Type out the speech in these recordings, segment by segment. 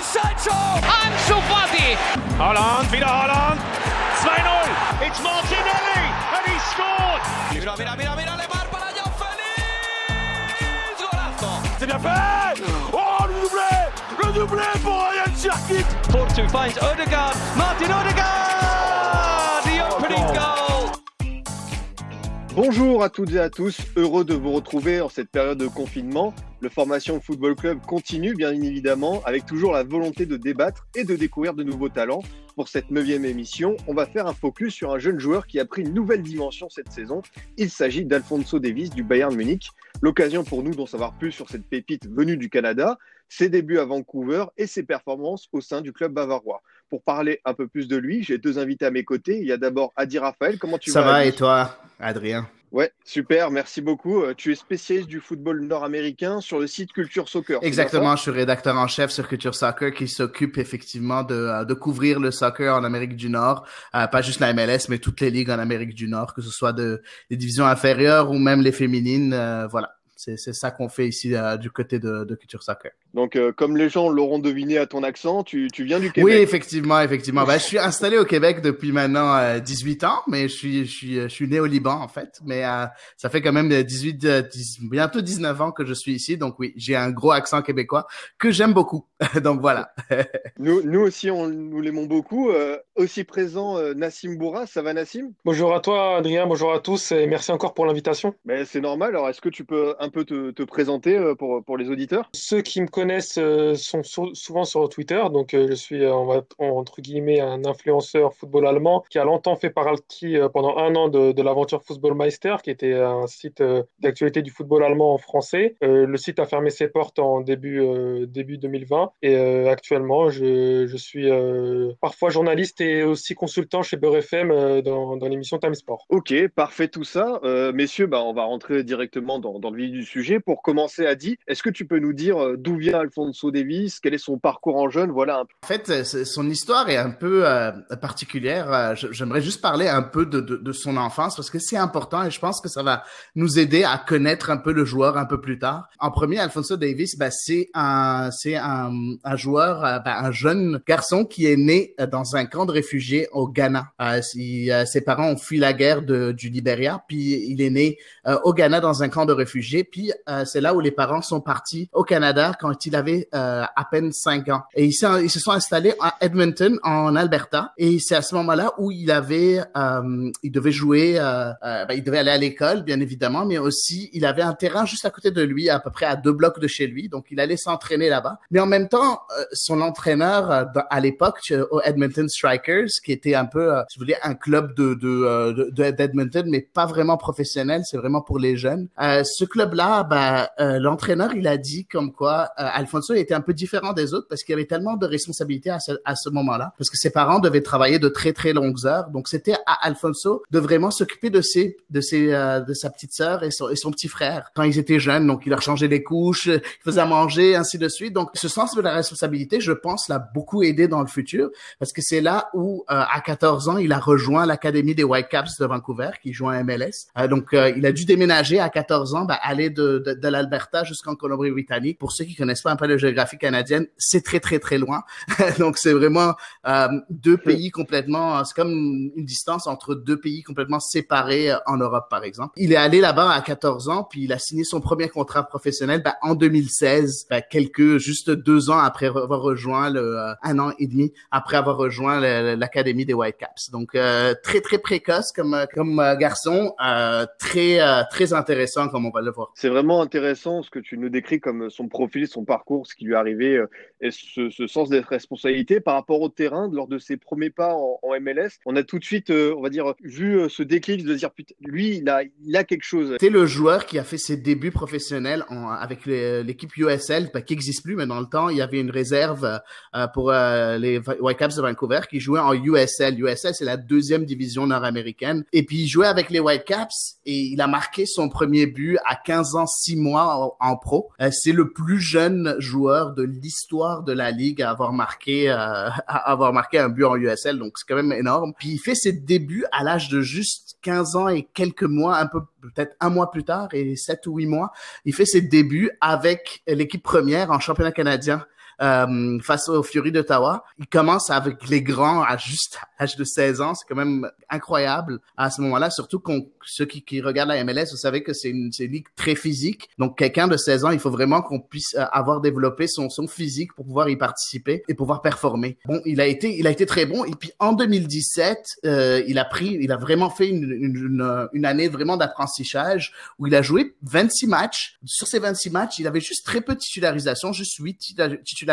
Jadon Sancho! Ansu Fati! Holland, wieder Holland! 2-0! It's Martinelli! And he scored! Mira, mira, mira, mira, Lemar para Joao Félix! Golazo! C'est bien fait Oh, le doublé Le doublé pour Ryan Cherkit Porto finds Odegaard. Martin Odegaard! The opening oh, oh. goal! Bonjour à toutes et à tous, heureux de vous retrouver en cette période de confinement. Le Formation Football Club continue bien évidemment avec toujours la volonté de débattre et de découvrir de nouveaux talents. Pour cette neuvième émission, on va faire un focus sur un jeune joueur qui a pris une nouvelle dimension cette saison. Il s'agit d'Alfonso Davis du Bayern Munich. L'occasion pour nous d'en savoir plus sur cette pépite venue du Canada, ses débuts à Vancouver et ses performances au sein du club bavarois. Pour parler un peu plus de lui, j'ai deux invités à mes côtés. Il y a d'abord Adi Raphaël. Comment tu Ça vas va Adi et toi, Adrien? Ouais, super, merci beaucoup. Euh, Tu es spécialiste du football nord-américain sur le site Culture Soccer. ça Exactement, je suis rédacteur en chef sur Culture Soccer qui s'occupe effectivement de, euh, de couvrir le soccer en Amérique du Nord, Euh, pas juste la MLS, mais toutes les ligues en Amérique du Nord, que ce soit de, des divisions inférieures ou même les féminines. euh, voilà, c'est c'est ça qu'on fait ici euh, du côté de, de Culture Soccer. Donc, euh, comme les gens l'auront deviné à ton accent, tu, tu viens du Oui, Québec. effectivement, effectivement. Ben, je suis installé au Québec depuis maintenant euh, 18 ans, mais je suis, je suis, je suis né au Liban en fait. Mais euh, ça fait quand même 18, euh, 10 bientôt 19 ans que je suis ici, donc oui, j'ai un gros accent québécois que j'aime beaucoup. donc voilà. Nous, nous aussi, on, nous l'aimons beaucoup. Euh, aussi présent, euh, Nassim Bourra. Ça va, Nassim? Bonjour à toi, Adrien. Bonjour à tous et merci encore pour l'invitation. Ben, C'est normal. Alors, est-ce que tu peux un peu te, te présenter euh, pour, pour les auditeurs? Ceux qui me connaissent euh, sont sou- souvent sur Twitter. Donc, euh, je suis, euh, entre guillemets, un influenceur football allemand qui a longtemps fait partie pendant un an de, de l'aventure Footballmeister, qui était un site d'actualité du football allemand en français. Le site a fermé ses portes en début, début 2020 et actuellement, je, je suis parfois journaliste et aussi consultant chez Beurre dans, dans l'émission Time Sport. Ok, parfait tout ça. Messieurs, bah, on va rentrer directement dans, dans le vif du sujet. Pour commencer, Adi, est-ce que tu peux nous dire d'où vient Alfonso Davis Quel est son parcours en jeune Voilà. En fait, son histoire est un peu euh, particulière. Euh, J'aimerais juste parler un peu de, son enfance parce que c'est important et je pense que ça va nous aider à connaître un peu le joueur un peu plus tard. En premier, Alfonso Davis, bah, c'est un, c'est un, un joueur, euh, bah, un jeune garçon qui est né dans un camp de réfugiés au Ghana. Ses parents ont fui la guerre du Libéria, puis il est né au Ghana dans un camp de réfugiés. Puis c'est là où les parents sont partis au Canada quand il avait euh, à peine cinq ans. Et ils, ils se sont installés à Edmonton, en Alberta. Et c'est à ce moment-là où il avait, euh, il devait jouer, euh, euh, ben, il devait aller à l'école, bien évidemment, mais aussi il avait un terrain juste à côté de lui, à peu près à deux blocs de chez lui. Donc il allait s'entraîner là-bas. Mais en même temps, euh, son entraîneur euh, à l'époque au Edmonton Strikers, qui était un peu, si vous voulez, un club de de euh, de- d'Edmonton, mais pas vraiment professionnel, c'est vraiment pour les jeunes. Ce club-là, euh, l'entraîneur, il a dit comme quoi Alfonso était un peu différent des autres parce qu'il avait tellement de responsabilités à ce, à ce moment-là, parce que ses parents devaient travailler de très très longues heures. Donc c'était à Alfonso de vraiment s'occuper de ses de ses euh, de sa petite sœur et son, et son petit frère quand ils étaient jeunes. Donc il leur changeait les couches, il faisait à manger, ainsi de suite. Donc ce sens de la responsabilité, je pense, l'a beaucoup aidé dans le futur parce que c'est là où euh, à 14 ans, il a rejoint l'académie des Whitecaps de Vancouver qui joue en MLS. Euh, donc euh, il a dû déménager à 14 ans, bah, aller de, de, de l'Alberta jusqu'en Colombie-Britannique. Pour ceux qui connaissent pas un peu la géographie canadienne, c'est très très très loin. donc c'est vraiment euh, deux pays complètement, c'est comme une distance entre deux pays complètement séparés euh, en Europe par exemple. Il est allé là-bas à 14 ans, puis il a signé son premier contrat professionnel bah, en 2016, bah, quelques juste deux ans après avoir rejoint le euh, un an et demi après avoir rejoint l'académie des Whitecaps. Donc euh, très très précoce comme euh, comme euh, garçon, très très intéressant comme on va le voir. C'est vraiment intéressant ce que tu nous décris comme son profil, son parcours, ce qui lui est arrivé euh, et ce, sens des responsabilités par rapport au terrain lors de ses premiers pas en, MLS. On a tout de suite, euh, on va dire, vu euh, ce déclic de dire putain, lui, il a, il a quelque chose. C'était le joueur qui a fait ses débuts professionnels avec l'équipe USL, bah, qui n'existe plus, mais dans le temps, il y avait une réserve pour euh, les Whitecaps de Vancouver qui jouait en USL. USL, c'est la deuxième division nord-américaine. Et puis, il jouait avec les Whitecaps et il a marqué son premier but à 15 ans, 6 mois en, pro. C'est le plus jeune joueur de l'histoire de la ligue à avoir marqué, euh, à avoir marqué un but en USL, donc c'est quand même énorme. Puis il fait ses débuts à l'âge de juste 15 ans et quelques mois, un peu peut-être un mois plus tard et sept ou huit mois, il fait ses débuts avec l'équipe première en championnat canadien euh, face aux Fury d'Ottawa. Il commence avec les grands à juste âge de 16 ans. C'est quand même incroyable à ce moment-là, surtout qu'on ceux qui, qui, regardent la MLS, vous savez que c'est une, une, ligue très physique. Donc, quelqu'un de 16 ans, il faut vraiment qu'on puisse euh, avoir développé son, son physique pour pouvoir y participer et pouvoir performer. Bon, il a été, il a été très bon. Et puis, en 2017, euh, il a pris, il a vraiment fait une, une, une année vraiment d'apprentissage où il a joué 26 matchs. Sur ces 26 matchs, il avait juste très peu de titularisation, juste 8 titularisations.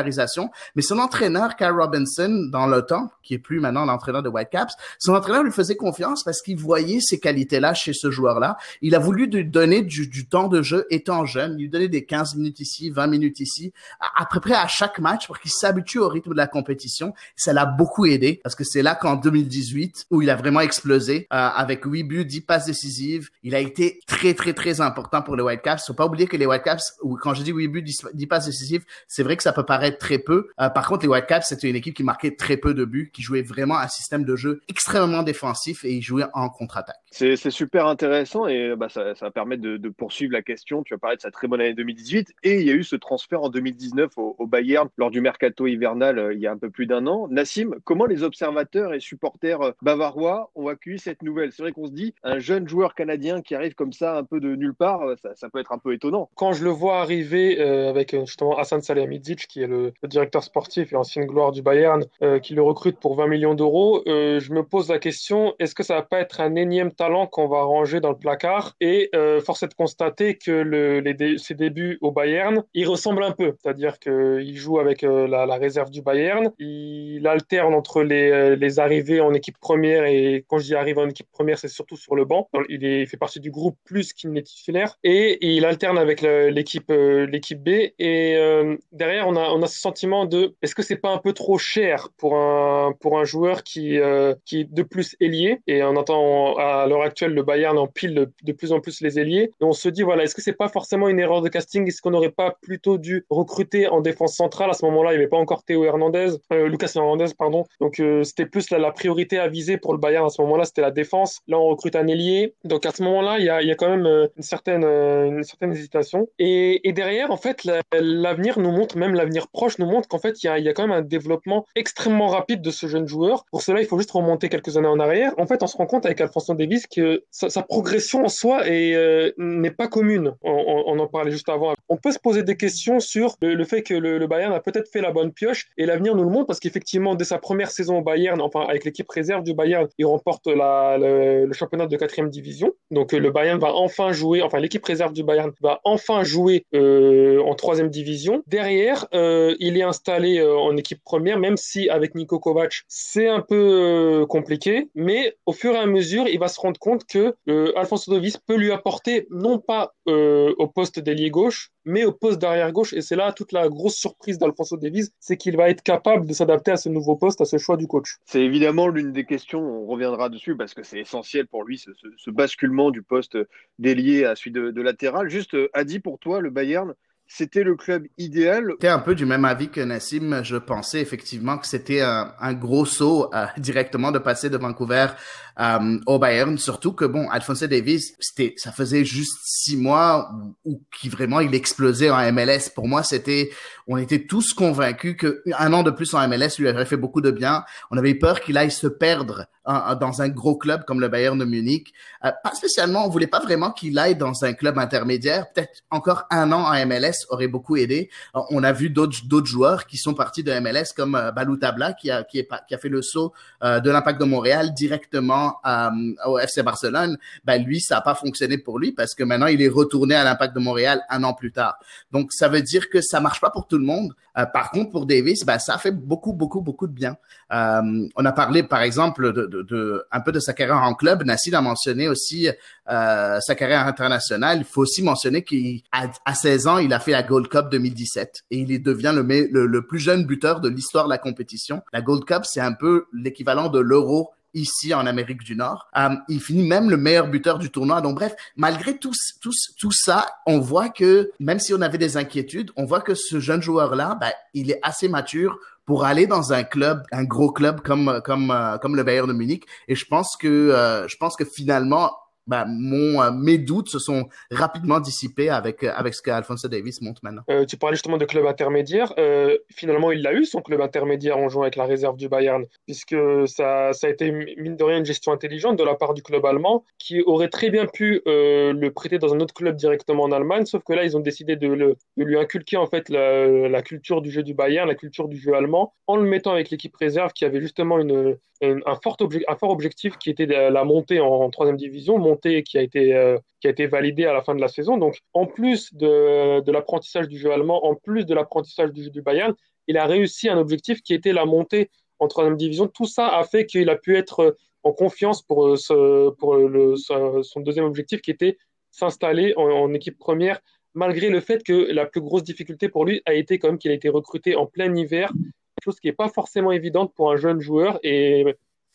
Mais son entraîneur, Carl Robinson, dans le temps, qui est plus maintenant l'entraîneur de Whitecaps, son entraîneur lui faisait confiance parce qu'il voyait ses qualités-là chez ce joueur-là. Il a voulu lui donner du, temps de jeu étant jeune, lui donner des 15 minutes ici, 20 minutes ici, à, à peu près à chaque match pour qu'il s'habitue au rythme de la compétition. Ça l'a beaucoup aidé parce que c'est là qu'en 2018, où il a vraiment explosé, euh, avec 8 buts, 10 passes décisives, il a été très, très, très important pour les Whitecaps. Faut pas oublier que les Whitecaps, ou quand je dis 8 buts, 10, passes décisives, c'est vrai que ça peut paraître très peu. Euh, par contre, les Whitecaps, c'était une équipe qui marquait très peu de buts, qui jouait vraiment un système de jeu extrêmement défensif et il jouait en contre-attaque. C'est super intéressant et bah, ça, ça va permettre de, de, poursuivre la question. Tu as parlé de sa très bonne année 2018 et il y a eu ce transfert en 2019 au, au Bayern lors du mercato hivernal euh, il y a un peu plus d'un an. Nassim, comment les observateurs et supporters euh, bavarois ont accueilli cette nouvelle? C'est vrai qu'on se dit un jeune joueur canadien qui arrive comme ça un peu de nulle part, euh, ça, ça peut être un peu étonnant. Quand je le vois arriver euh, avec justement Hassan Salihamidzic qui est le, le, directeur sportif et ancienne gloire du Bayern, euh, qui le recrute pour 20 millions d'euros, je me pose la question est-ce que ça va pas être un énième talent qu'on va ranger dans le placard? Et force est de constater que le, les dé ses débuts au Bayern, il ressemble un peu, c'est-à-dire qu'il joue avec la, la, réserve du Bayern, il alterne entre les, les, arrivées en équipe première et quand je dis arrive en équipe première, c'est surtout sur le banc. Il, est, il fait partie du groupe plus qu'il n'est titulaire. Et, et, il alterne avec l'équipe l'équipe B. Et euh, derrière on a on a ce sentiment de est-ce que c'est pas un peu trop cher pour un pour un joueur qui euh, qui de plus ailier? Et on entend à l'heure actuelle le Bayern empile de, de plus en plus les ailiers. Et on se dit voilà est-ce que c'est pas forcément une erreur de casting? Est-ce qu'on n'aurait pas plutôt dû recruter en défense centrale? À ce moment-là il n'y avait pas encore Théo Hernandez euh, Lucas Hernandez pardon. Donc euh, c'était plus la, la, priorité à viser pour le Bayern à ce moment-là c'était la défense. Là on recrute un ailier. Donc à ce moment-là il y a, il y a quand même euh, une certaine une certaine hésitation. Et, et derrière en fait l'avenir nous montre même l'avenir proche nous montre qu'en fait il y, a, y a quand même un développement extrêmement rapide de ce jeune joueur. Pour cela il faut juste remonter quelques années en arrière. En fait on se rend compte avec Alfonso Davis que sa, progression en soi euh, n'est pas commune. On, en parlait juste avant. On peut se poser des questions sur le, fait que le, Bayern a peut-être fait la bonne pioche et l'avenir nous le montre parce qu'effectivement dès sa première saison au Bayern enfin avec l'équipe réserve du Bayern il remporte le, championnat de quatrième division. Donc le Bayern va enfin jouer enfin l'équipe réserve du Bayern va enfin jouer euh, en troisième division. Derrière, euh, il est installé euh, en équipe première, même si avec Niko Kovac, c'est un peu euh, compliqué. Mais au fur et à mesure, il va se rendre compte que euh, Alfonso Davis peut lui apporter, non pas euh, au poste d'ailier gauche, mais au poste d'arrière gauche. Et c'est là toute la grosse surprise d'Alfonso Davis, c'est qu'il va être capable de s'adapter à ce nouveau poste, à ce choix du coach. C'est évidemment l'une des questions, on reviendra dessus parce que c'est essentiel pour lui, ce basculement du poste d'ailier à celui de, de latéral. Juste, Adi, pour toi, le Bayern, c'était le club idéal. J'étais un peu du même avis que Nassim. Je pensais effectivement que c'était un, un, gros saut euh, directement de passer de Vancouver euh, au Bayern. Surtout que bon, Alphonse Davis, c'était, ça faisait juste six mois où, où qui vraiment il explosait en MLS. Pour moi, c'était, on était tous convaincus que un an de plus en MLS lui aurait fait beaucoup de bien. On avait peur qu'il aille se perdre dans un gros club comme le Bayern de Munich. Euh, pas spécialement, on voulait pas vraiment qu'il aille dans un club intermédiaire. Peut-être encore un an en MLS aurait beaucoup aidé. Euh, on a vu d'autres joueurs qui sont partis de MLS comme euh, Balou Tabla qui a qui, est, qui a fait le saut euh, de l'Impact de Montréal directement au FC Barcelone. Ben lui, ça a pas fonctionné pour lui parce que maintenant il est retourné à l'Impact de Montréal un an plus tard. Donc ça veut dire que ça marche pas pour tout le monde. par contre, pour Davis, ben ça fait beaucoup beaucoup beaucoup de bien. on a parlé par exemple de, un peu de sa carrière en club. Nassim a mentionné aussi euh, sa carrière internationale. Il faut aussi mentionner qu'à à 16 ans, il a fait la Gold Cup 2017 et il devient le, le plus jeune buteur de l'histoire de la compétition. La Gold Cup, c'est un peu l'équivalent de l'Euro ici en Amérique du Nord. Um, il finit même le meilleur buteur du tournoi. Donc bref, malgré tout, tout, tout ça, on voit que même si on avait des inquiétudes, on voit que ce jeune joueur-là, ben, il est assez mature pour aller dans un club, un gros club comme comme euh, comme le Bayern de Munich. Et je pense que euh, je pense que finalement bah, mon, euh, mes doutes se sont rapidement dissipés avec, euh, avec ce qu'Alfonso Davis montre maintenant. Euh, tu parlais justement de club intermédiaire. finalement, il l'a eu, son club intermédiaire, en jouant avec la réserve du Bayern, puisque ça, ça a été, mine de rien, une gestion intelligente de la part du club allemand, qui aurait très bien pu le prêter dans un autre club directement en Allemagne, sauf que là, ils ont décidé de, le, de lui inculquer en fait la, la, culture du jeu du Bayern, la culture du jeu allemand, en le mettant avec l'équipe réserve qui avait justement une, un, fort un fort objectif qui était la montée en, troisième division, montée qui a été euh, qui a été validée à la fin de la saison. Donc, en plus de, l'apprentissage du jeu allemand, en plus de l'apprentissage du jeu du Bayern, il a réussi un objectif qui était la montée en troisième division. Tout ça a fait qu'il a pu être en confiance pour, euh, le, son deuxième objectif qui était s'installer en, en, équipe première, malgré le fait que la plus grosse difficulté pour lui a été quand même qu'il a été recruté en plein hiver chose qui n'est pas forcément évidente pour un jeune joueur et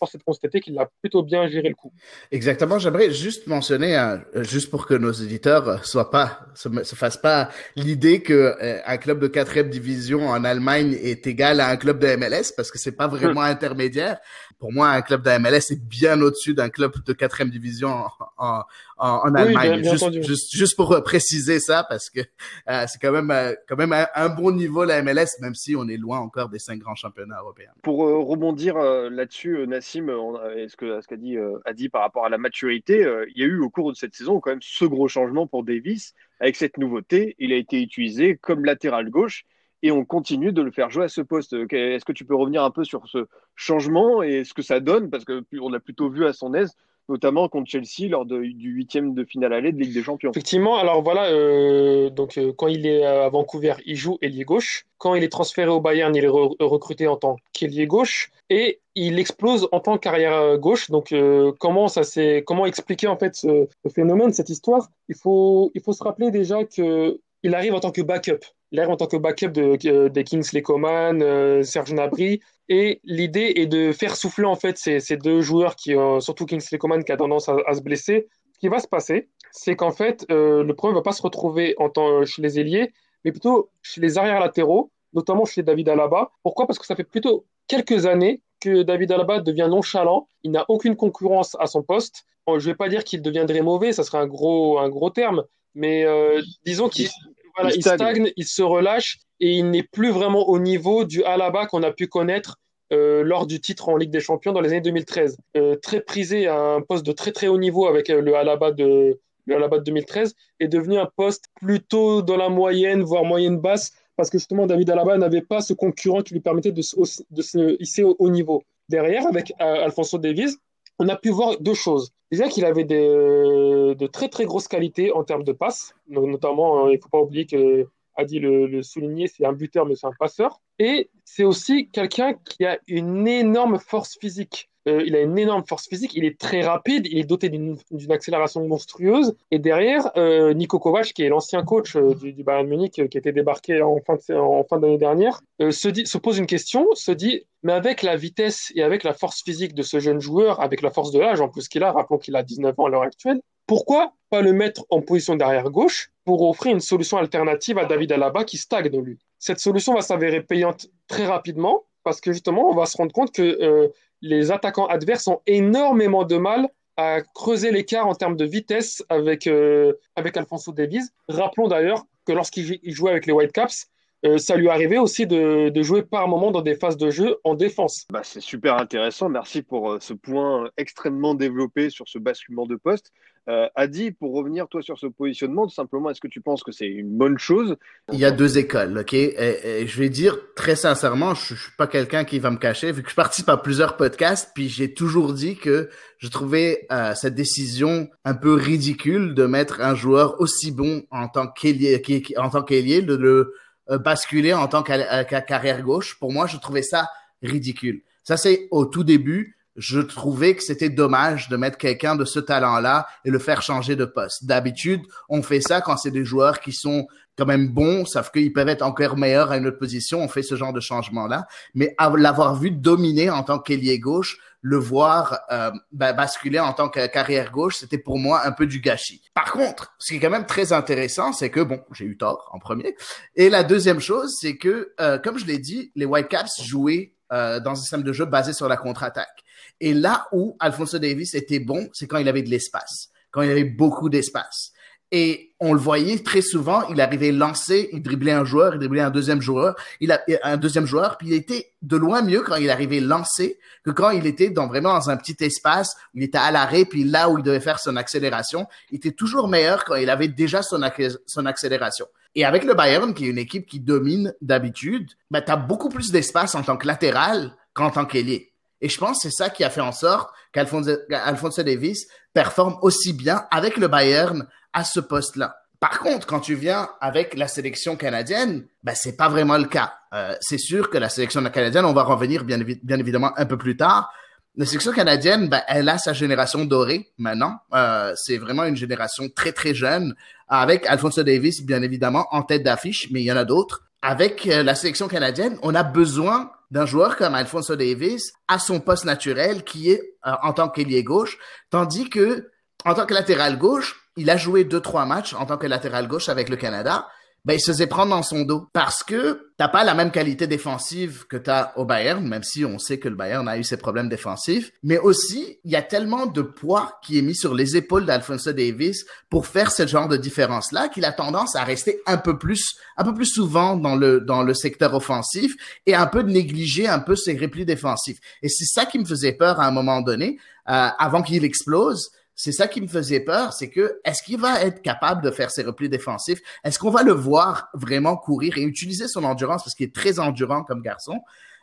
force est de constater qu'il a plutôt bien géré le coup. Exactement. J'aimerais juste mentionner, euh, juste pour que nos éditeurs soient pas, se, se fassent pas l'idée que euh, un club de quatrième division en Allemagne est égal à un club de MLS parce que c'est pas vraiment intermédiaire. Pour moi, un club de MLS est bien au-dessus d'un club de quatrième division en, en, Allemagne. juste, juste, pour préciser ça, parce que euh, c'est quand même, euh, quand même un, bon niveau la MLS, même si on est loin encore des cinq grands championnats européens. Pour euh, rebondir là-dessus, Nassim, ce qu'a ce qu'a dit, a dit par rapport à la maturité, il y a eu au cours de cette saison quand même ce gros changement pour Davis. Avec cette nouveauté, il a été utilisé comme latéral gauche et on continue de le faire jouer à ce poste. Est-ce que tu peux revenir un peu sur ce changement et ce que ça donne? Parce que on a plutôt vu à son aise notamment contre Chelsea lors de, du huitième de finale aller de Ligue des Champions. Effectivement, alors voilà, euh, donc euh, quand il est à Vancouver, il joue ailier gauche. Quand il est transféré au Bayern, il est recruté en tant qu'ailier gauche et il explose en tant qu'arrière gauche. Donc euh, comment ça c'est comment expliquer en fait ce, phénomène, cette histoire? Il faut il faut se rappeler déjà que il arrive en tant que backup. Il arrive en tant que backup de, des Kingsley Coman, Serge Nabry, et l'idée est de faire souffler en fait ces, ces deux joueurs, qui, euh, surtout Kingsley Coman qui a tendance à, se blesser. Ce qui va se passer, c'est qu'en fait, euh, le problème ne va pas se retrouver en tant, chez les ailiers, mais plutôt chez les arrières latéraux, notamment chez David Alaba. Pourquoi? Parce que ça fait plutôt quelques années que David Alaba devient nonchalant. Il n'a aucune concurrence à son poste. je ne vais pas dire qu'il deviendrait mauvais, ça serait un gros, un gros terme, mais euh, disons qu'il voilà, il, stagne. il se relâche et il n'est plus vraiment au niveau du Alaba qu'on a pu connaître euh, lors du titre en Ligue des Champions dans les années 2013. Euh, très prisé à un poste de très très haut niveau avec euh, le Alaba de Alaba de 2013 est devenu un poste plutôt dans la moyenne voire moyenne basse parce que justement David Alaba n'avait pas ce concurrent qui lui permettait de, se hisser au haut niveau. Derrière avec Alfonso Davies, on a pu voir deux choses. Déjà qu'il avait des, de très très grosses qualités en termes de passes, notamment, il ne faut pas oublier que Adi le, le souligner, c'est un buteur mais c'est un passeur. Et c'est aussi quelqu'un qui a une énorme force physique. Euh, il a une énorme force physique, il est très rapide, il est doté d'une accélération monstrueuse. Et derrière, euh, Nico Kovac, qui est l'ancien coach euh, du, Bayern Munich, qui était débarqué en fin d'année dernière, se, dit, se pose une question, se dit, mais avec la vitesse et avec la force physique de ce jeune joueur, avec la force de l'âge en plus qu'il a, rappelons qu'il a 19 ans à l'heure actuelle, pourquoi pas le mettre en position d'arrière gauche pour offrir une solution alternative à David Alaba qui stagne lui? Cette solution va s'avérer payante très rapidement parce que justement, on va se rendre compte que euh, les attaquants adverses ont énormément de mal à creuser l'écart en termes de vitesse avec, euh, avec Alfonso Davies. Rappelons d'ailleurs que lorsqu'il jouait avec les Whitecaps, euh, ça lui arrivait aussi de, de, jouer par moment dans des phases de jeu en défense. Bah, c'est super intéressant. Merci pour euh, ce point extrêmement développé sur ce basculement de poste. Euh, Adi, pour revenir toi sur ce positionnement, tout simplement, est-ce que tu penses que c'est une bonne chose? Il y a deux écoles, ok? Et, je vais dire très sincèrement, je, je suis pas quelqu'un qui va me cacher, vu que je participe à plusieurs podcasts, puis j'ai toujours dit que je trouvais euh, cette décision un peu ridicule de mettre un joueur aussi bon en tant qu'ailier, en tant qu'ailier, le, le basculer en tant euh, qu'à carrière gauche. Pour moi, je trouvais ça ridicule. Ça, c'est au tout début. Je trouvais que c'était dommage de mettre quelqu'un de ce talent-là et le faire changer de poste. D'habitude, on fait ça quand c'est des joueurs qui sont quand même bons, sauf qu'ils peuvent être encore meilleurs à une autre position. On fait ce genre de changement-là. Mais l'avoir vu dominer en tant qu'ailier gauche, le voir euh, basculer en tant que carrière gauche, c'était pour moi un peu du gâchis. Par contre, ce qui est quand même très intéressant, c'est que bon, j'ai eu tort en premier. Et la deuxième chose, c'est que euh, comme je l'ai dit, les Whitecaps jouaient euh, dans un système de jeu basé sur la contre-attaque. Et là où Alfonso Davis était bon, c'est quand il avait de l'espace. quand il avait beaucoup d'espace. Et on le voyait très souvent, il arrivait lancé, il driblait un joueur, il driblait un deuxième joueur, il a un deuxième joueur, puis il était de loin mieux quand il arrivait lancé que quand il était dans vraiment dans un petit espace, il était à l'arrêt, puis là où il devait faire son accélération, il était toujours meilleur quand il avait déjà son, son accélération. Et avec le Bayern, qui est une équipe qui domine d'habitude, ben, tu as beaucoup plus d'espace en tant que latéral qu'en tant qu'ailier. Et je pense que c'est ça qui a fait en sorte qu'Alfonso Davis performe aussi bien avec le Bayern à ce poste-là. Par contre, quand tu viens avec la sélection canadienne, ben c'est pas vraiment le cas. Euh, c'est sûr que la sélection canadienne, on va revenir bien, évidemment un peu plus tard. La sélection canadienne, ben, elle a sa génération dorée maintenant. Euh, c'est vraiment une génération très très jeune, avec Alfonso Davis bien évidemment en tête d'affiche, mais il y en a d'autres. Avec euh, la sélection canadienne, on a besoin d'un joueur comme Alfonso Davis à son poste naturel, qui est euh, en tant qu'ailier gauche, tandis que en tant que latéral gauche, il a joué deux, trois matchs en tant que latéral gauche avec le Canada. Ben, il se faisait prendre dans son dos parce que t'as pas la même qualité défensive que t'as au Bayern, même si on sait que le Bayern a eu ses problèmes défensifs. Mais aussi, il y a tellement de poids qui est mis sur les épaules d'Alfonso Davis pour faire ce genre de différence-là qu'il a tendance à rester un peu plus, un peu plus souvent dans le, dans le secteur offensif et un peu de négliger un peu ses replis défensifs. Et c'est ça qui me faisait peur à un moment donné, euh, avant qu'il explose c'est ça qui me faisait peur, c'est que est-ce qu'il va être capable de faire ses replis défensifs? Est-ce qu'on va le voir vraiment courir et utiliser son endurance parce qu'il est très endurant comme garçon?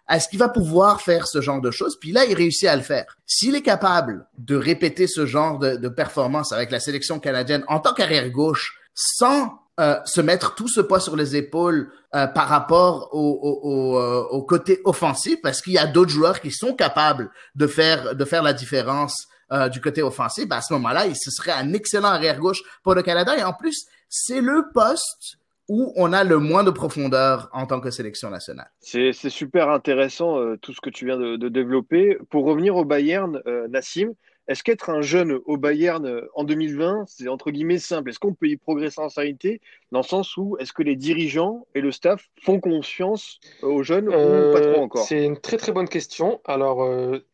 Est-ce qu'il va pouvoir faire ce genre de choses? Puis là, il réussit à le faire. S'il est capable de répéter ce genre de, performance avec la sélection canadienne en tant qu'arrière gauche, sans euh, se mettre tout ce poids sur les épaules euh, par rapport au, euh, au côté offensif, parce qu'il y a d'autres joueurs qui sont capables de faire de faire la différence euh, du côté offensif, ben à ce moment-là, il ce serait un excellent arrière-gauche pour le Canada. Et en plus, c'est le poste où on a le moins de profondeur en tant que sélection nationale. C'est super intéressant euh, tout ce que tu viens de, de, développer. Pour revenir au Bayern, euh, Nassim, est-ce qu'être un jeune au Bayern en 2020, c'est entre guillemets simple? Est-ce qu'on peut y progresser en sérénité dans le sens où est-ce que les dirigeants et le staff font confiance aux jeunes ou pas trop encore? C'est une très très bonne question. Alors,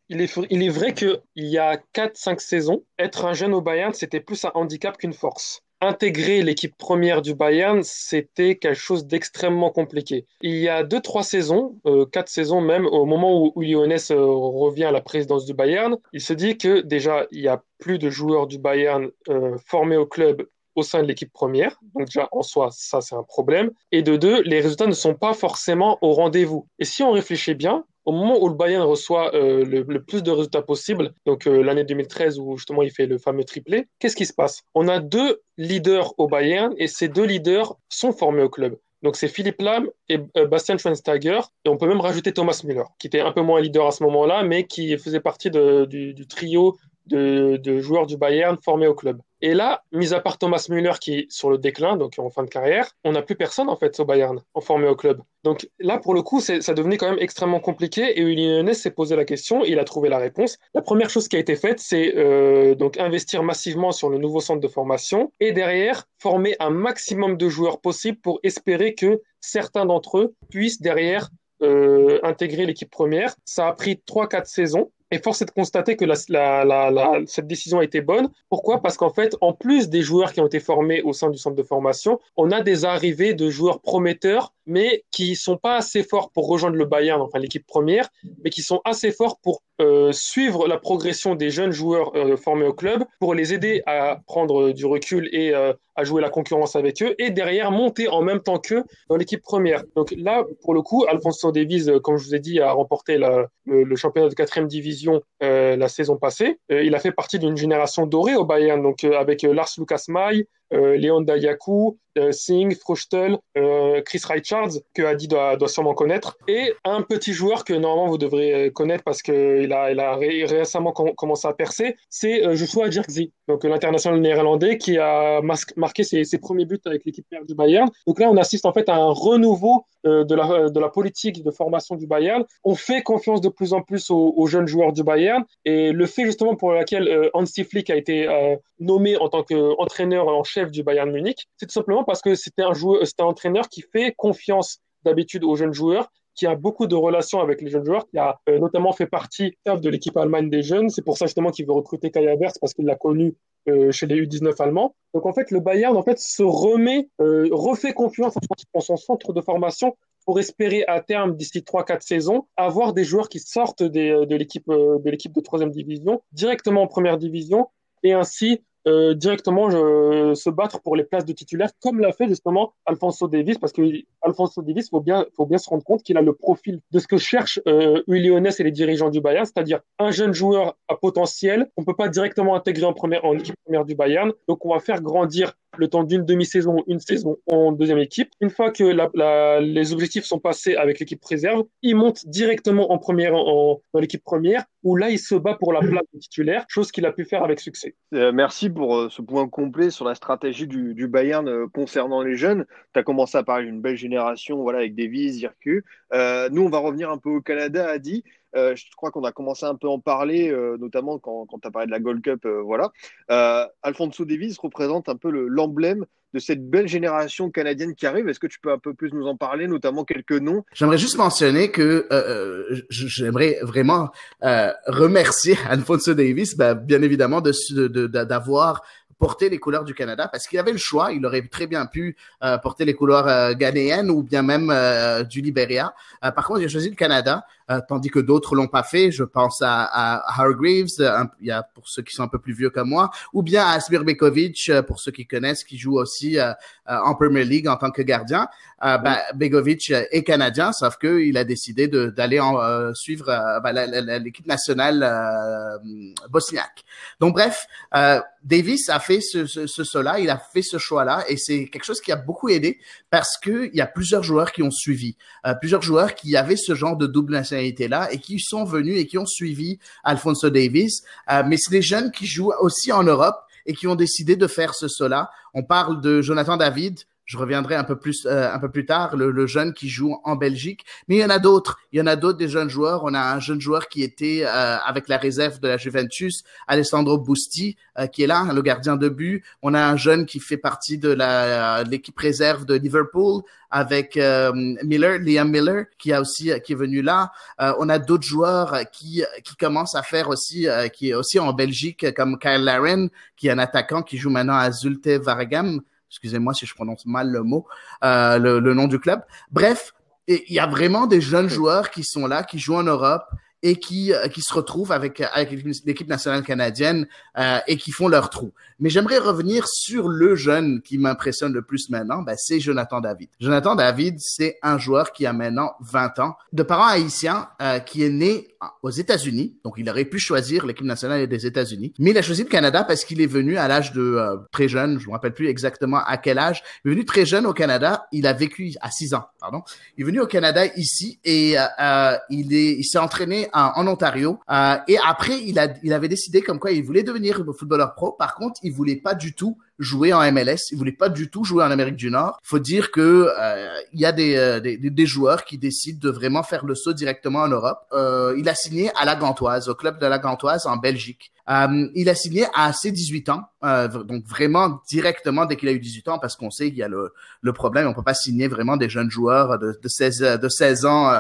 il, est, vrai qu'il y a 4-5 saisons, être un jeune au Bayern, c'était plus un handicap qu'une force intégrer l'équipe première du Bayern, c'était quelque chose d'extrêmement compliqué. Il y a deux, trois saisons, euh, quatre saisons même, au moment où, où Lyonnes euh, revient à la présidence du Bayern, il se dit que déjà, il y a plus de joueurs du Bayern euh, formés au club au sein de l'équipe première. Donc déjà, en soi, ça, c'est un problème. Et de deux, les résultats ne sont pas forcément au rendez-vous. Et si on réfléchit bien, au moment où le Bayern reçoit euh, le, plus de résultats possible, donc euh, l'année 2013 où justement il fait le fameux triplé, qu'est-ce qui se passe? On a deux leaders au Bayern et ces deux leaders sont formés au club. Donc c'est Philippe Lam et euh, Bastian Schweinsteiger. Et on peut même rajouter Thomas Müller, qui était un peu moins leader à ce moment-là, mais qui faisait partie du, trio de, de, joueurs du Bayern formés au club. Et là, mis à part Thomas Müller qui est sur le déclin, donc en fin de carrière, on n'a plus personne en fait au Bayern en formé au club. Donc là, pour le coup, ça devenait quand même extrêmement compliqué et Uli s'est posé la question, il a trouvé la réponse. La première chose qui a été faite, c'est euh, donc investir massivement sur le nouveau centre de formation et derrière former un maximum de joueurs possible pour espérer que certains d'entre eux puissent derrière euh, intégrer l'équipe première. Ça a pris 3-4 saisons. Et force est de constater que cette décision a été bonne. Pourquoi? Parce qu'en fait, en plus des joueurs qui ont été formés au sein du centre de formation, on a des arrivées de joueurs prometteurs, mais qui sont pas assez forts pour rejoindre le Bayern, enfin l'équipe première, mais qui sont assez forts pour euh, suivre la progression des jeunes joueurs euh, formés au club, pour les aider à prendre du recul et euh, à jouer la concurrence avec eux, et derrière monter en même temps qu'eux dans l'équipe première. Donc là, pour le coup, Alfonso Davies, comme je vous ai dit, a remporté le, championnat de quatrième division euh, la saison passée. Euh, il a fait partie d'une génération dorée au Bayern, donc euh, avec Lars Lucas May, Léon Dayaku, Singh, Fruchtel, Chris Richards, que Adi doit, sûrement connaître, et un petit joueur que normalement vous devrez connaître parce qu'il a, il a récemment commencé à percer, c'est Joshua Jirkzi, donc l'international néerlandais qui a marqué ses, premiers buts avec l'équipe du Bayern. Donc là, on assiste en fait à un renouveau de, la, politique de formation du Bayern. On fait confiance de plus en plus aux, jeunes joueurs du Bayern. Et le fait justement pour lequel euh, Hansi Flick a été euh, nommé en tant qu'entraîneur en chef du Bayern Munich, c'est tout simplement parce que c'était un, joueur, c'était un entraîneur qui fait confiance d'habitude aux jeunes joueurs qui a beaucoup de relations avec les jeunes joueurs, qui a euh, notamment fait partie de l'équipe Allemagne des jeunes. C'est pour ça justement qu'il veut recruter Kai Havertz parce qu'il l'a connu euh, chez les U19 allemands. Donc en fait, le Bayern en fait se remet, euh, refait confiance en son centre de formation pour espérer à terme, d'ici 3-4 saisons, avoir des joueurs qui sortent de l'équipe de l'équipe de troisième division directement en première division et ainsi directement je, se battre pour les places de titulaires, comme l'a fait justement Alfonso Davis, parce que Alfonso Davis, faut bien, faut bien se rendre compte qu'il a le profil de ce que cherchent euh, et les dirigeants du Bayern, c'est-à-dire un jeune joueur à potentiel qu'on peut pas directement intégrer en première, en équipe première du Bayern, donc on va faire grandir le temps d'une demi-saison, une saison en deuxième équipe. Une fois que les objectifs sont passés avec l'équipe réserve, il monte directement en première, en, dans l'équipe première, où là, il se bat pour la place de titulaire, chose qu'il a pu faire avec succès. Euh, merci pour euh, ce point complet sur la stratégie du, du Bayern euh, concernant les jeunes. Tu as commencé à parler d'une belle génération, voilà, avec Davies, Zirku. Euh, nous, on va revenir un peu au Canada, Adi. Euh, je crois qu'on a commencé un peu à en parler, euh, notamment quand, quand tu as parlé de la Gold Cup. Euh, voilà. Alfonso Davies représente un peu l'emblème de cette belle génération canadienne qui arrive. Est-ce que tu peux un peu plus nous en parler, notamment quelques noms? J'aimerais juste mentionner que j'aimerais vraiment remercier Alfonso Davis, ben, bien évidemment, d'avoir de, porter les couleurs du Canada parce qu'il avait le choix. Il aurait très bien pu euh, porter les couleurs euh, ghanéennes ou bien même euh, du Libéria. Par contre, il a choisi le Canada, euh, tandis que d'autres l'ont pas fait. Je pense à, à Hargreaves, il y a pour ceux qui sont un peu plus vieux que moi, ou bien à Asmir Begovic, pour ceux qui connaissent, qui joue aussi en Premier League en tant que gardien. Ben, Begovic est canadien, sauf que il a décidé d'aller suivre ben, l'équipe nationale bosniaque. Donc bref, Davis a fait ce, ce, ce cela, il a fait ce choix-là, et c'est quelque chose qui a beaucoup aidé parce que il y a plusieurs joueurs qui ont suivi, euh, plusieurs joueurs qui avaient ce genre de double nationalité-là et qui sont venus et qui ont suivi Alfonso Davis. Euh, mais c'est des jeunes qui jouent aussi en Europe et qui ont décidé de faire ce cela. On parle de Jonathan David, je reviendrai un peu plus euh, un peu plus tard, le, le, jeune qui joue en Belgique. Mais il y en a d'autres. Il y en a d'autres des jeunes joueurs. On a un jeune joueur qui était euh, avec la réserve de la Juventus, Alessandro Busti, euh, qui est là, le gardien de but. On a un jeune qui fait partie de la l'équipe réserve de Liverpool avec Miller, Liam Miller, qui a aussi qui est venu là. on a d'autres joueurs qui qui commencent à faire aussi, qui est aussi en Belgique, comme Kyle Laren, qui est un attaquant qui joue maintenant à Zulte Vargam excusez-moi si je prononce mal le mot, euh, le, le, nom du club. Bref, il y a vraiment des jeunes joueurs qui sont là, qui jouent en Europe et qui, euh, qui se retrouvent avec, avec l'équipe nationale canadienne euh, et qui font leur trou. Mais j'aimerais revenir sur le jeune qui m'impressionne le plus maintenant, ben, c'est Jonathan David. Jonathan David, c'est un joueur qui a maintenant 20 ans, de parents haïtiens, euh, qui est né aux États-Unis. Donc, il aurait pu choisir l'équipe nationale des États-Unis. Mais il a choisi le Canada parce qu'il est venu à l'âge de euh, très jeune, je me rappelle plus exactement à quel âge. Il est venu très jeune au Canada. Il a vécu à 6 ans, pardon. Il est venu au Canada ici et euh, il est, il s'est entraîné en, en Ontario. Euh, et après, il a, il avait décidé comme quoi il voulait devenir footballeur pro. Par contre, il voulait pas du tout jouer en MLS. Il voulait pas du tout jouer en Amérique du Nord. Faut dire que euh, il y a des, euh, des, des, joueurs qui décident de vraiment faire le saut directement en Europe. Euh, il a signé à la Gantoise, au club de la Gantoise en Belgique. Euh, il a signé à ses 18 ans, euh, donc vraiment directement dès qu'il a eu 18 ans, parce qu'on sait qu'il y a le, le problème, on peut pas signer vraiment des jeunes joueurs de, de 16, de 16 ans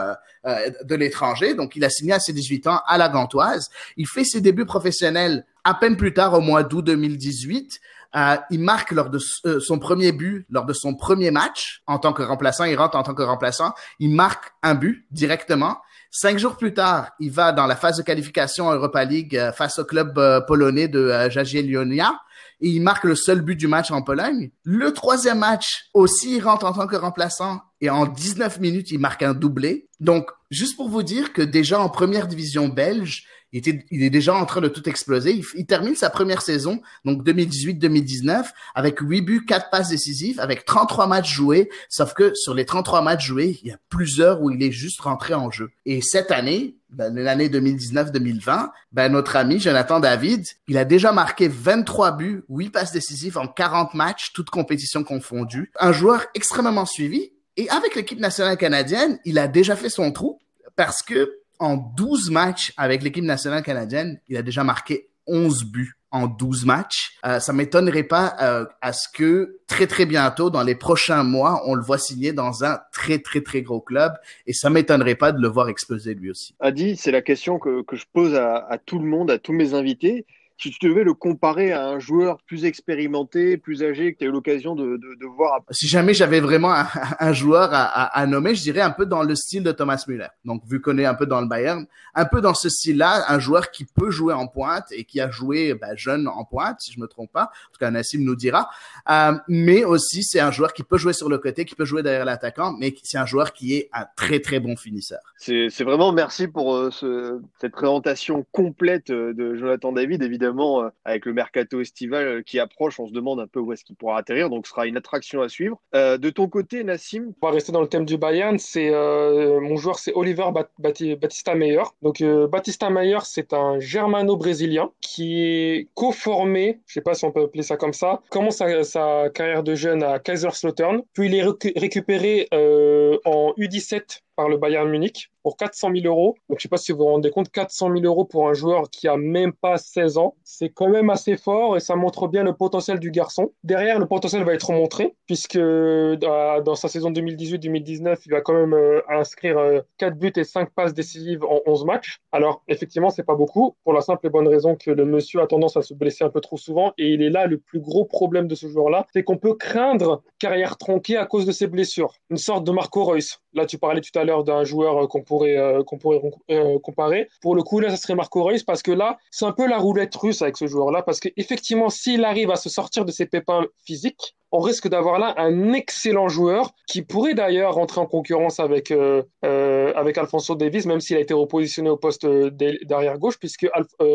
euh, de l'étranger. Donc il a signé à ses 18 ans à la Gantoise. Il fait ses débuts professionnels à peine plus tard, au mois d'août 2018. Euh, il marque lors de euh, son premier but, lors de son premier match en tant que remplaçant. Il rentre en tant que remplaçant. Il marque un but directement. Cinq jours plus tard, il va dans la phase de qualification Europa League euh, face au club polonais de Jagiellonia et il marque le seul but du match en Pologne. Le troisième match aussi, il rentre en tant que remplaçant et en 19 minutes, il marque un doublé. Donc, juste pour vous dire que déjà en première division belge, il, était, il est déjà en train de tout exploser. Il, termine sa première saison, donc 2018-2019, avec 8 buts, 4 passes décisives, avec 33 matchs joués. Sauf que sur les 33 matchs joués, il y a plusieurs où il est juste rentré en jeu. Et cette année, ben, l'année 2019-2020, ben, notre ami Jonathan David, il a déjà marqué 23 buts, 8 passes décisives en 40 matchs, toutes compétitions confondues. Un joueur extrêmement suivi. Et avec l'équipe nationale canadienne, il a déjà fait son trou parce que en 12 matchs avec l'équipe nationale canadienne, il a déjà marqué 11 buts en 12 matchs. Euh, ça m'étonnerait pas euh, à ce que très très bientôt, dans les prochains mois, on le voit signer dans un très très très gros club et ça m'étonnerait pas de le voir exploser lui aussi. Adi, c'est la question que, que je pose à, à, tout le monde, à tous mes invités. Si tu devais le comparer à un joueur plus expérimenté, plus âgé, que tu as eu l'occasion de, de, de, voir. Si jamais j'avais vraiment un, un joueur à, à, à, nommer, je dirais un peu dans le style de Thomas Müller. Donc, vu qu'on est un peu dans le Bayern, un peu dans ce style-là, un joueur qui peut jouer en pointe et qui a joué ben, jeune en pointe, si je me trompe pas. En tout cas, Nassim nous dira. Euh, mais aussi, c'est un joueur qui peut jouer sur le côté, qui peut jouer derrière l'attaquant, mais c'est un joueur qui est un très, très bon finisseur. C'est vraiment merci pour euh, ce, cette présentation complète euh, de Jonathan David. Évidemment, euh, avec le mercato estival euh, qui approche, on se demande un peu où est-ce qu'il pourra atterrir. Donc, ce sera une attraction à suivre. Euh, de ton côté, Nassim? On va rester dans le thème du Bayern. Mon joueur, c'est Oliver Bat Batista Meyer. Donc, Batista Meyer, c'est un germano-brésilien qui est co-formé, je sais pas si on peut appeler ça comme ça, commence sa carrière de jeune à Kaiserslautern, puis il est récupéré en U17 par le Bayern Munich pour 400 000 euros. Donc, je sais pas si vous vous rendez compte, 400 000 euros pour un joueur qui a même pas 16 ans, c'est quand même assez fort et ça montre bien le potentiel du garçon. Derrière, le potentiel va être montré puisque dans sa saison 2018-2019, il va quand même euh, inscrire 4 euh, buts et 5 passes décisives en 11 matchs. Alors, effectivement, c'est pas beaucoup pour la simple et bonne raison que le monsieur a tendance à se blesser un peu trop souvent et il est là le plus gros problème de ce joueur-là, c'est qu'on peut craindre carrière tronquée à cause de ses blessures. Une sorte de Marco Reus. Là, tu parlais tout à l'heure d'un joueur euh, qu'on pourrait, euh, qu'on pourrait euh, comparer. Pour le coup, là, ça serait Marco Reus parce que là, c'est un peu la roulette russe avec ce joueur-là parce qu'effectivement, s'il arrive à se sortir de ses pépins physiques, on risque d'avoir là un excellent joueur qui pourrait d'ailleurs rentrer en concurrence avec, avec Alfonso Davis, même s'il a été repositionné au poste d'arrière gauche, puisque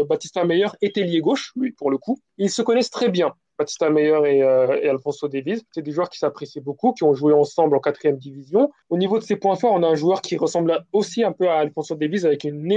Batista Meyer était lié gauche, lui, pour le coup. Ils se connaissent très bien. Batista Meyer et, euh, et Alfonso Davis. C'est des joueurs qui s'apprécient beaucoup, qui ont joué ensemble en quatrième division. Au niveau de ses points forts, on a un joueur qui ressemble aussi un peu à Alfonso Davis avec une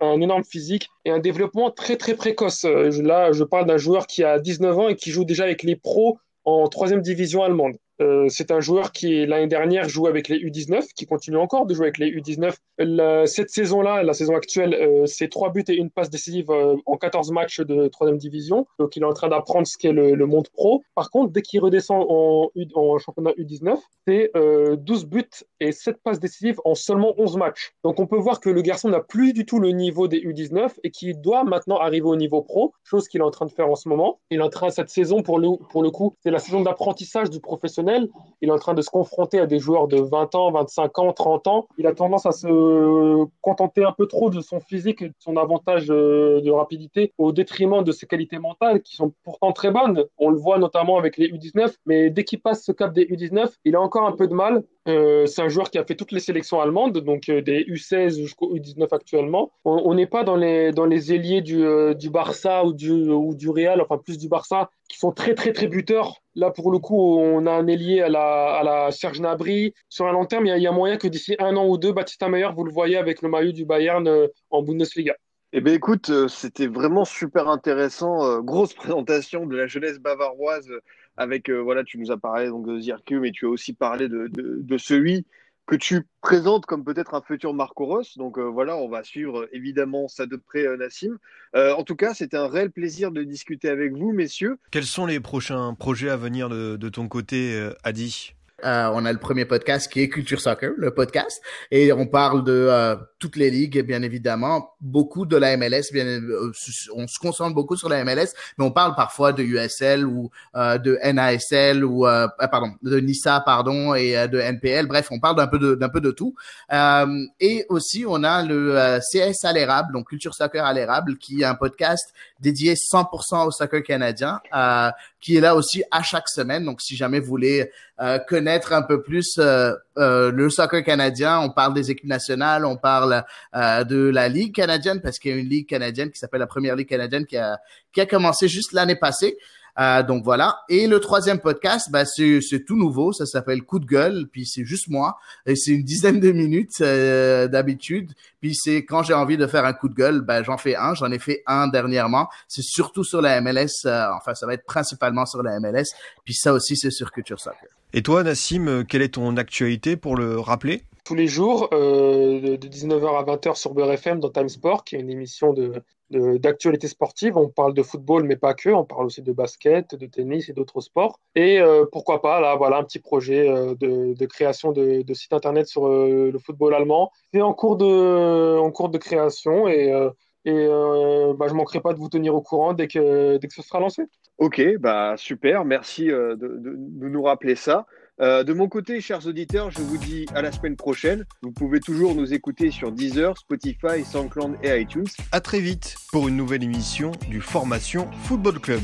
un énorme physique et un développement très très précoce. Là, je parle d'un joueur qui a 19 ans et qui joue déjà avec les pros en troisième division allemande. Euh, c'est un joueur qui, l'année dernière, jouait avec les U19, qui continue encore de jouer avec les U19. La, cette saison-là, la saison actuelle, euh, c'est trois buts et une passe décisive euh, en 14 matchs de troisième division. Donc, il est en train d'apprendre ce qu'est le, monde pro. Par contre, dès qu'il redescend en, championnat U19, c'est 12 buts et 7 passes décisives en seulement 11 matchs. Donc, on peut voir que le garçon n'a plus du tout le niveau des U19 et qui doit maintenant arriver au niveau pro, chose qu'il est en train de faire en ce moment. Il est en train, cette saison, pour le, pour le coup, c'est la saison d'apprentissage du professionnel il est en train de se confronter à des joueurs de 20 ans, 25 ans, 30 ans. Il a tendance à se contenter un peu trop de son physique et de son avantage de rapidité au détriment de ses qualités mentales qui sont pourtant très bonnes. On le voit notamment avec les U19, mais dès qu'il passe ce cap des U19, il a encore un peu de mal. Euh, c'est un joueur qui a fait toutes les sélections allemandes, donc euh, des U16 jusqu'au U19 actuellement. On n'est pas dans les, dans les ailiers du, euh, du Barça ou du, ou du Real, enfin plus du Barça, qui sont très très très buteurs. Là, pour le coup, on a un ailier à la, à la Serge Gnabry. Sur un long terme, il y, a, il y a moyen que d'ici un an ou deux, Baptista Meyer, vous le voyez avec le maillot du Bayern en Bundesliga. Eh bien, écoute, c'était vraiment super intéressant. grosse présentation de la jeunesse bavaroise avec, euh, voilà, tu nous as parlé donc, de Zirku, mais tu as aussi parlé de, de, de celui que tu présentes comme peut-être un futur Marco Ross. Donc euh, voilà, on va suivre évidemment ça de près, euh, Nassim. Euh, en tout cas, c'était un réel plaisir de discuter avec vous, messieurs. Quels sont les prochains projets à venir de, de ton côté, euh, Adi? Euh, on a le premier podcast qui est Culture Soccer, le podcast, et on parle de euh, toutes les ligues, bien évidemment, beaucoup de la MLS. Bien, euh, on se concentre beaucoup sur la MLS, mais on parle parfois de USL ou euh, de NASL ou euh, pardon de Nissa pardon et de NPL. Bref, on parle d'un peu de d'un peu de tout. et aussi, on a le CS à l'érable, donc Culture Soccer à l'érable, qui est un podcast dédié 100% au soccer canadien, qui est là aussi à chaque semaine. Donc, si jamais vous voulez connaître un peu plus euh, le soccer canadien. On parle des équipes nationales, on parle euh, de la Ligue canadienne parce qu'il y a une Ligue canadienne qui s'appelle la Première Ligue canadienne qui a commencé juste l'année passée. Euh, donc voilà. Et le troisième podcast, bah, c'est, tout nouveau. Ça s'appelle Coup de gueule. Puis c'est juste moi. Et c'est une dizaine de minutes euh, d'habitude. Puis c'est quand j'ai envie de faire un coup de gueule, bah, j'en fais un. J'en ai fait un dernièrement. C'est surtout sur la MLS. Euh, enfin, ça va être principalement sur la MLS. Puis ça aussi, c'est sur Culture Soccer. Et toi, Nassim, quelle est ton actualité pour le rappeler? Tous les jours, euh, de 19h à 20h sur Beurre FM dans Time Sport, qui est une émission de, d'actualité sportive. On parle de football, mais pas que. On parle aussi de basket, de tennis et d'autres sports. Et euh, pourquoi pas, là, voilà, un petit projet euh, de, de, création de, de, site internet sur le football allemand. C'est en cours de, en cours de création et Et bah, je manquerai pas de vous tenir au courant dès que, dès que ce sera lancé. Ok, bah super, merci de- de nous rappeler ça. Euh, de mon côté, chers auditeurs, je vous dis à la semaine prochaine. Vous pouvez toujours nous écouter sur Deezer, Spotify, SoundCloud et iTunes. À très vite pour une nouvelle émission du Formation Football Club.